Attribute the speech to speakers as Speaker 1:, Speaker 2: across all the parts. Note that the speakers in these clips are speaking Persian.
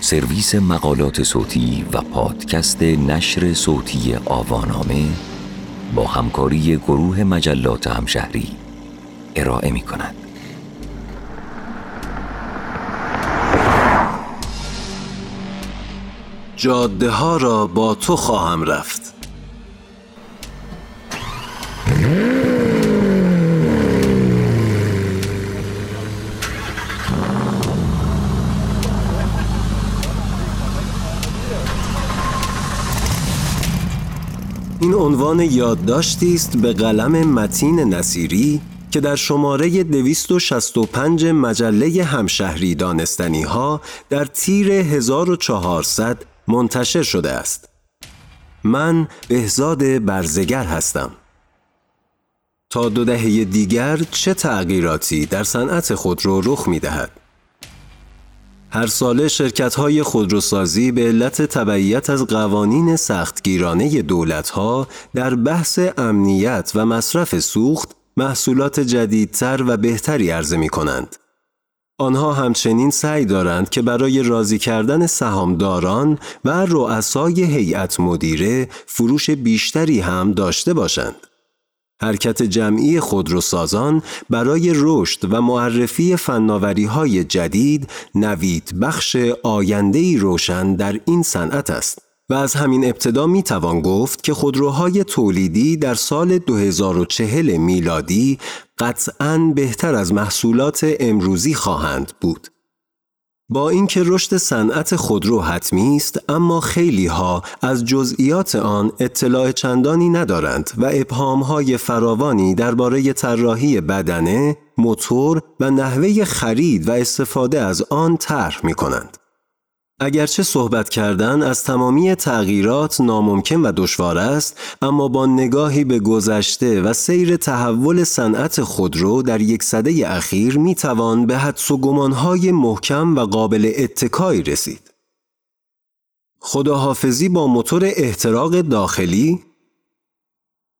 Speaker 1: سرویس مقالات صوتی و پادکست نشر صوتی آوانامه با همکاری گروه مجلات همشهری ارائه می کند.
Speaker 2: جاده ها را با تو خواهم رفت این عنوان یادداشتی است به قلم متین نصیری که در شماره 265 مجله همشهری دانستنی ها در تیر 1400 منتشر شده است. من بهزاد برزگر هستم. تا دو دهه دیگر چه تغییراتی در صنعت خودرو رخ می دهد؟ هر ساله شرکت های خودروسازی به علت تبعیت از قوانین سختگیرانه دولت ها در بحث امنیت و مصرف سوخت محصولات جدیدتر و بهتری عرضه می کنند. آنها همچنین سعی دارند که برای راضی کردن سهامداران و رؤسای هیئت مدیره فروش بیشتری هم داشته باشند. حرکت جمعی خودروسازان برای رشد و معرفی فناوری های جدید نوید بخش آینده روشن در این صنعت است. و از همین ابتدا می توان گفت که خودروهای تولیدی در سال 2040 میلادی قطعاً بهتر از محصولات امروزی خواهند بود. با اینکه رشد صنعت خودرو حتمی است اما خیلی ها از جزئیات آن اطلاع چندانی ندارند و ابهام های فراوانی درباره طراحی بدنه، موتور و نحوه خرید و استفاده از آن طرح می کنند. اگرچه صحبت کردن از تمامی تغییرات ناممکن و دشوار است اما با نگاهی به گذشته و سیر تحول صنعت خودرو در یک سده اخیر می توان به حدس و گمانهای محکم و قابل اتکایی رسید. خداحافظی با موتور احتراق داخلی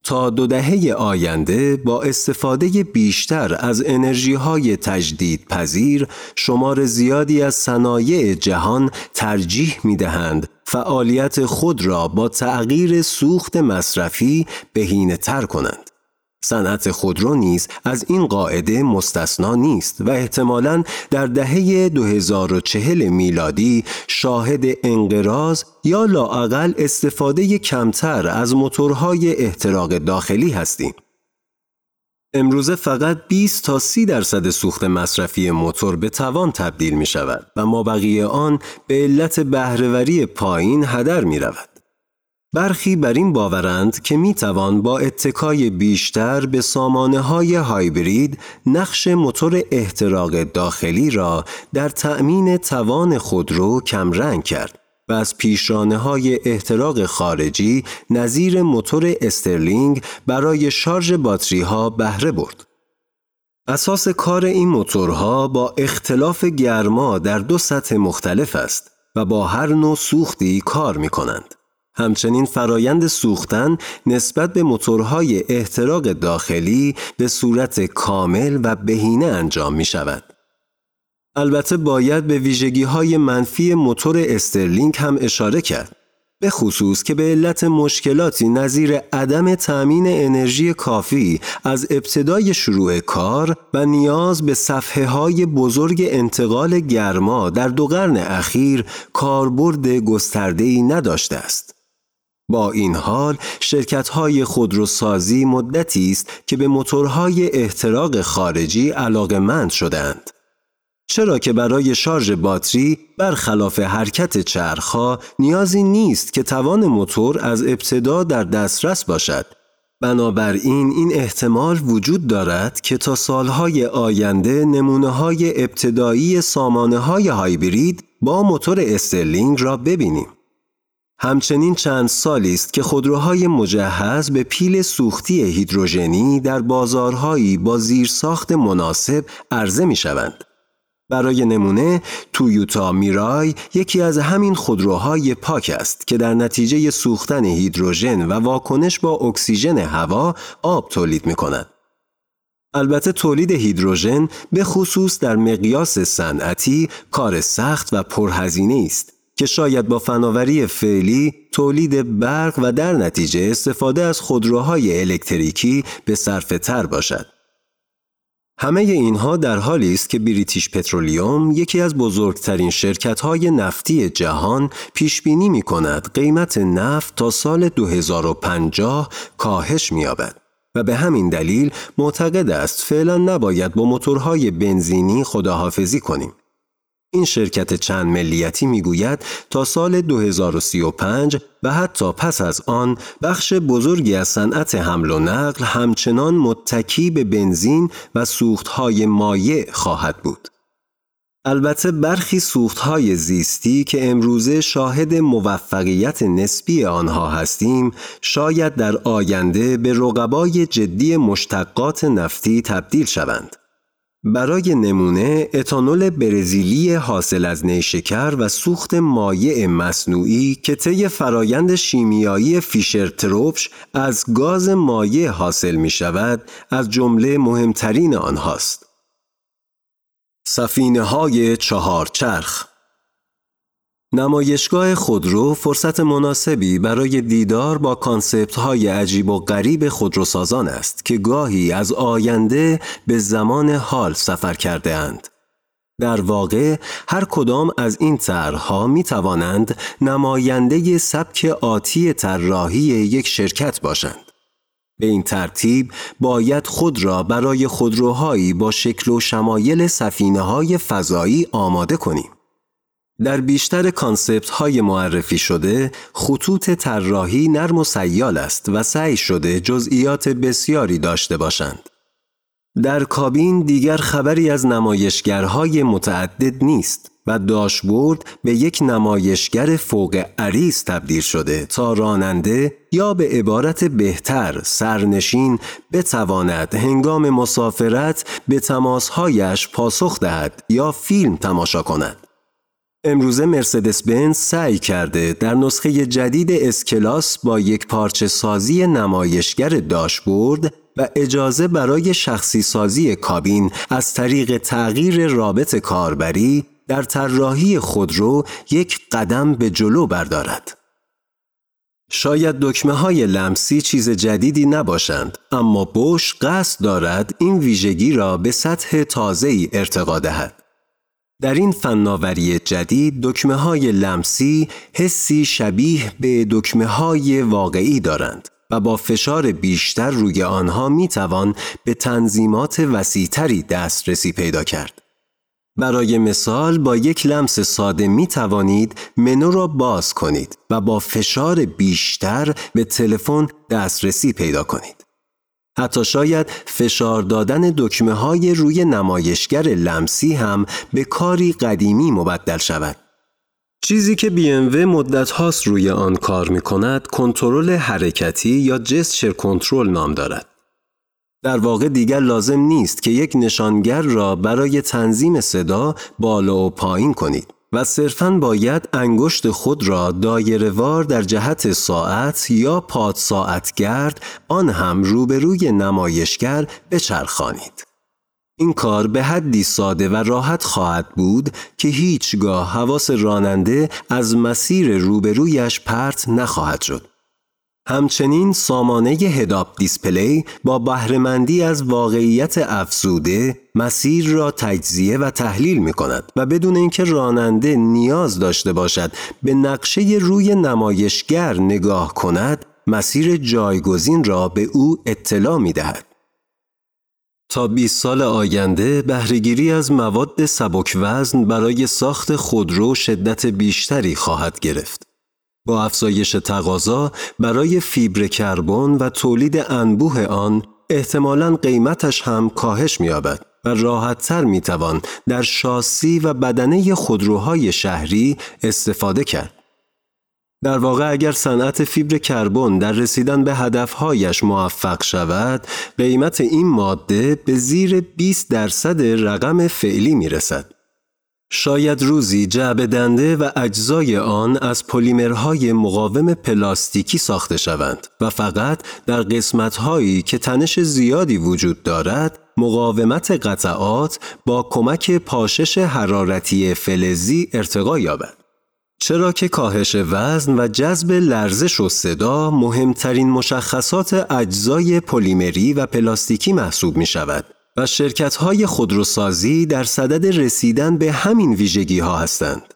Speaker 2: تا دو دهه آینده با استفاده بیشتر از انرژی های تجدید پذیر شمار زیادی از صنایع جهان ترجیح می دهند فعالیت خود را با تغییر سوخت مصرفی بهینه تر کنند. صنعت خودرو نیز از این قاعده مستثنا نیست و احتمالاً در دهه 2040 میلادی شاهد انقراض یا لاعقل استفاده کمتر از موتورهای احتراق داخلی هستیم. امروزه فقط 20 تا 30 درصد سوخت مصرفی موتور به توان تبدیل می شود و ما بقیه آن به علت بهرهوری پایین هدر می رود. برخی بر این باورند که می توان با اتکای بیشتر به سامانه های هایبرید نقش موتور احتراق داخلی را در تأمین توان خودرو کمرنگ کرد و از پیشرانه های احتراق خارجی نظیر موتور استرلینگ برای شارژ باتری ها بهره برد. اساس کار این موتورها با اختلاف گرما در دو سطح مختلف است و با هر نوع سوختی کار می کنند. همچنین فرایند سوختن نسبت به موتورهای احتراق داخلی به صورت کامل و بهینه انجام می شود. البته باید به ویژگی های منفی موتور استرلینگ هم اشاره کرد. به خصوص که به علت مشکلاتی نظیر عدم تأمین انرژی کافی از ابتدای شروع کار و نیاز به صفحه های بزرگ انتقال گرما در دو قرن اخیر کاربرد گسترده‌ای نداشته است. با این حال شرکت های خودروسازی مدتی است که به موتورهای احتراق خارجی علاقمند شدند. چرا که برای شارژ باتری برخلاف حرکت چرخها نیازی نیست که توان موتور از ابتدا در دسترس باشد. بنابراین این احتمال وجود دارد که تا سالهای آینده نمونه های ابتدایی سامانه های هایبرید با موتور استرلینگ را ببینیم. همچنین چند سالی است که خودروهای مجهز به پیل سوختی هیدروژنی در بازارهایی با زیرساخت مناسب عرضه می شوند. برای نمونه تویوتا میرای یکی از همین خودروهای پاک است که در نتیجه سوختن هیدروژن و واکنش با اکسیژن هوا آب تولید می کند. البته تولید هیدروژن به خصوص در مقیاس صنعتی کار سخت و پرهزینه است که شاید با فناوری فعلی تولید برق و در نتیجه استفاده از خودروهای الکتریکی به صرف تر باشد. همه اینها در حالی است که بریتیش پترولیوم یکی از بزرگترین شرکت‌های نفتی جهان پیش بینی می کند قیمت نفت تا سال 2050 کاهش می‌یابد و به همین دلیل معتقد است فعلا نباید با موتورهای بنزینی خداحافظی کنیم. این شرکت چند ملیتی می‌گوید تا سال 2035 و حتی پس از آن بخش بزرگی از صنعت حمل و نقل همچنان متکی به بنزین و سوختهای مایع خواهد بود. البته برخی سوختهای زیستی که امروزه شاهد موفقیت نسبی آنها هستیم شاید در آینده به رقبای جدی مشتقات نفتی تبدیل شوند. برای نمونه اتانول برزیلی حاصل از نیشکر و سوخت مایع مصنوعی که طی فرایند شیمیایی فیشر تروپش از گاز مایع حاصل می شود از جمله مهمترین آنهاست. سفینه های چهارچرخ نمایشگاه خودرو فرصت مناسبی برای دیدار با کانسپت های عجیب و غریب خودروسازان است که گاهی از آینده به زمان حال سفر کرده اند. در واقع هر کدام از این طرحها می توانند نماینده سبک آتی طراحی یک شرکت باشند. به این ترتیب باید خود را برای خودروهایی با شکل و شمایل سفینه های فضایی آماده کنیم. در بیشتر کانسپت های معرفی شده خطوط طراحی نرم و سیال است و سعی شده جزئیات بسیاری داشته باشند. در کابین دیگر خبری از نمایشگرهای متعدد نیست و داشبورد به یک نمایشگر فوق عریض تبدیل شده تا راننده یا به عبارت بهتر سرنشین بتواند هنگام مسافرت به تماسهایش پاسخ دهد یا فیلم تماشا کند. امروزه مرسدس بنز سعی کرده در نسخه جدید اسکلاس با یک پارچه سازی نمایشگر داشبورد و اجازه برای شخصی سازی کابین از طریق تغییر رابط کاربری در طراحی خودرو یک قدم به جلو بردارد. شاید دکمه های لمسی چیز جدیدی نباشند اما بوش قصد دارد این ویژگی را به سطح تازه ای ارتقا دهد. در این فناوری جدید دکمه های لمسی حسی شبیه به دکمه های واقعی دارند و با فشار بیشتر روی آنها می توان به تنظیمات وسیعتری دسترسی پیدا کرد. برای مثال با یک لمس ساده می توانید منو را باز کنید و با فشار بیشتر به تلفن دسترسی پیدا کنید. حتی شاید فشار دادن دکمه های روی نمایشگر لمسی هم به کاری قدیمی مبدل شود. چیزی که BMW مدت هاست روی آن کار می کند کنترل حرکتی یا جسچر کنترل نام دارد. در واقع دیگر لازم نیست که یک نشانگر را برای تنظیم صدا بالا و پایین کنید. و صرفاً باید انگشت خود را دایرهوار در جهت ساعت یا پاد ساعت گرد آن هم روبروی نمایشگر بچرخانید. این کار به حدی ساده و راحت خواهد بود که هیچگاه حواس راننده از مسیر روبرویش پرت نخواهد شد. همچنین سامانه هداپ دیسپلی با بهرهمندی از واقعیت افزوده مسیر را تجزیه و تحلیل می کند و بدون اینکه راننده نیاز داشته باشد به نقشه روی نمایشگر نگاه کند مسیر جایگزین را به او اطلاع می دهد. تا 20 سال آینده بهرهگیری از مواد سبک وزن برای ساخت خودرو شدت بیشتری خواهد گرفت. با افزایش تقاضا برای فیبر کربن و تولید انبوه آن احتمالاً قیمتش هم کاهش می‌یابد و راحتتر می‌توان در شاسی و بدنه خودروهای شهری استفاده کرد. در واقع اگر صنعت فیبر کربن در رسیدن به هدفهایش موفق شود، قیمت این ماده به زیر 20 درصد رقم فعلی می رسد. شاید روزی جعبه دنده و اجزای آن از پلیمرهای مقاوم پلاستیکی ساخته شوند و فقط در قسمتهایی که تنش زیادی وجود دارد مقاومت قطعات با کمک پاشش حرارتی فلزی ارتقا یابد. چرا که کاهش وزن و جذب لرزش و صدا مهمترین مشخصات اجزای پلیمری و پلاستیکی محسوب می شود و شرکت های خودروسازی در صدد رسیدن به همین ویژگی ها هستند.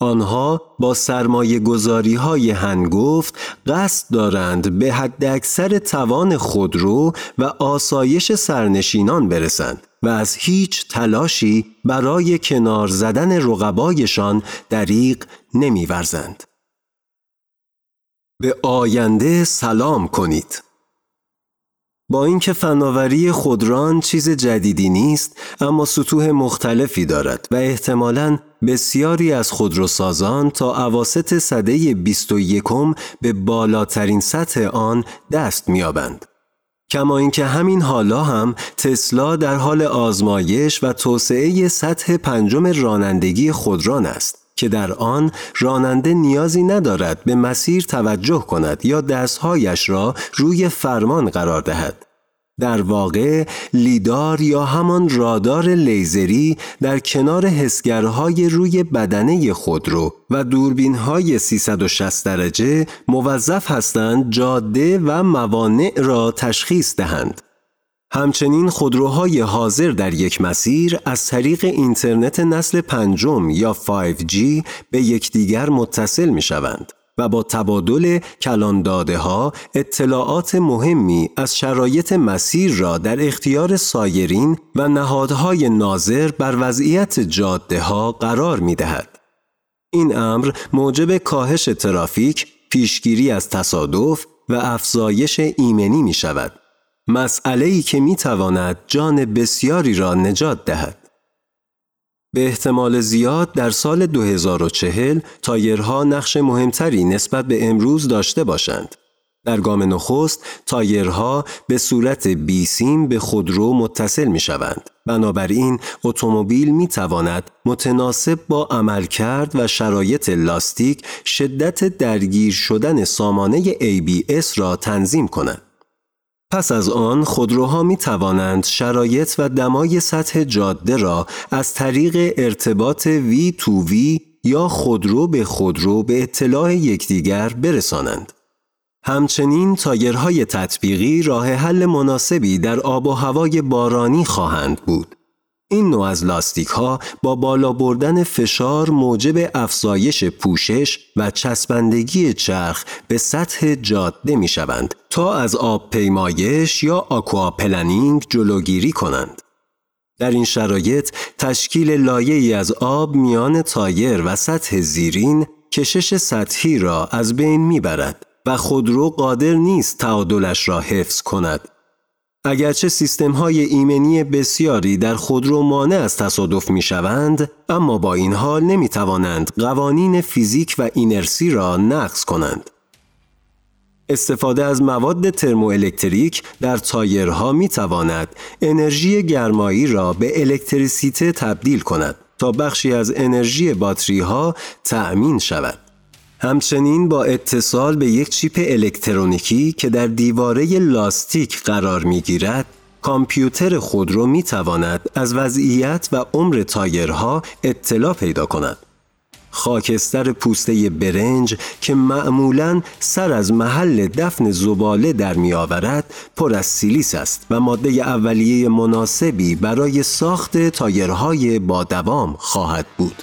Speaker 2: آنها با سرمایه گذاری های هنگفت قصد دارند به حد اکثر توان خودرو و آسایش سرنشینان برسند و از هیچ تلاشی برای کنار زدن رقبایشان دریق نمیورزند. به آینده سلام کنید. با اینکه فناوری خودران چیز جدیدی نیست اما سطوح مختلفی دارد و احتمالاً بسیاری از خودروسازان تا اواسط سده 21 به بالاترین سطح آن دست میابند. کما اینکه همین حالا هم تسلا در حال آزمایش و توسعه سطح پنجم رانندگی خودران است که در آن راننده نیازی ندارد به مسیر توجه کند یا دستهایش را روی فرمان قرار دهد. در واقع لیدار یا همان رادار لیزری در کنار حسگرهای روی بدنه خودرو و دوربین های 360 درجه موظف هستند جاده و موانع را تشخیص دهند. همچنین خودروهای حاضر در یک مسیر از طریق اینترنت نسل پنجم یا 5G به یکدیگر متصل می شوند. و با تبادل کلانداده ها اطلاعات مهمی از شرایط مسیر را در اختیار سایرین و نهادهای ناظر بر وضعیت جاده ها قرار می دهد. این امر موجب کاهش ترافیک، پیشگیری از تصادف و افزایش ایمنی می شود. مسئله ای که می تواند جان بسیاری را نجات دهد. به احتمال زیاد در سال 2040 تایرها نقش مهمتری نسبت به امروز داشته باشند. در گام نخست تایرها به صورت بیسیم به خودرو متصل می شوند. بنابراین اتومبیل می تواند متناسب با عملکرد و شرایط لاستیک شدت درگیر شدن سامانه ABS را تنظیم کند. پس از آن خودروها می توانند شرایط و دمای سطح جاده را از طریق ارتباط وی تو وی یا خودرو به خودرو به اطلاع یکدیگر برسانند. همچنین تایرهای تطبیقی راه حل مناسبی در آب و هوای بارانی خواهند بود. این نوع از لاستیک ها با بالا بردن فشار موجب افزایش پوشش و چسبندگی چرخ به سطح جاده می شوند تا از آب پیمایش یا aquaplaning جلوگیری کنند. در این شرایط تشکیل لایه‌ای از آب میان تایر و سطح زیرین کشش سطحی را از بین می‌برد و خودرو قادر نیست تعادلش را حفظ کند اگرچه سیستم های ایمنی بسیاری در خودرو مانع از تصادف می شوند، اما با این حال نمی توانند قوانین فیزیک و اینرسی را نقض کنند. استفاده از مواد ترموالکتریک در تایرها می تواند انرژی گرمایی را به الکتریسیته تبدیل کند تا بخشی از انرژی باتری ها تأمین شود. همچنین با اتصال به یک چیپ الکترونیکی که در دیواره لاستیک قرار می گیرد، کامپیوتر خودرو می تواند از وضعیت و عمر تایرها اطلاع پیدا کند. خاکستر پوسته برنج که معمولا سر از محل دفن زباله در می آورد پر از سیلیس است و ماده اولیه مناسبی برای ساخت تایرهای با دوام خواهد بود.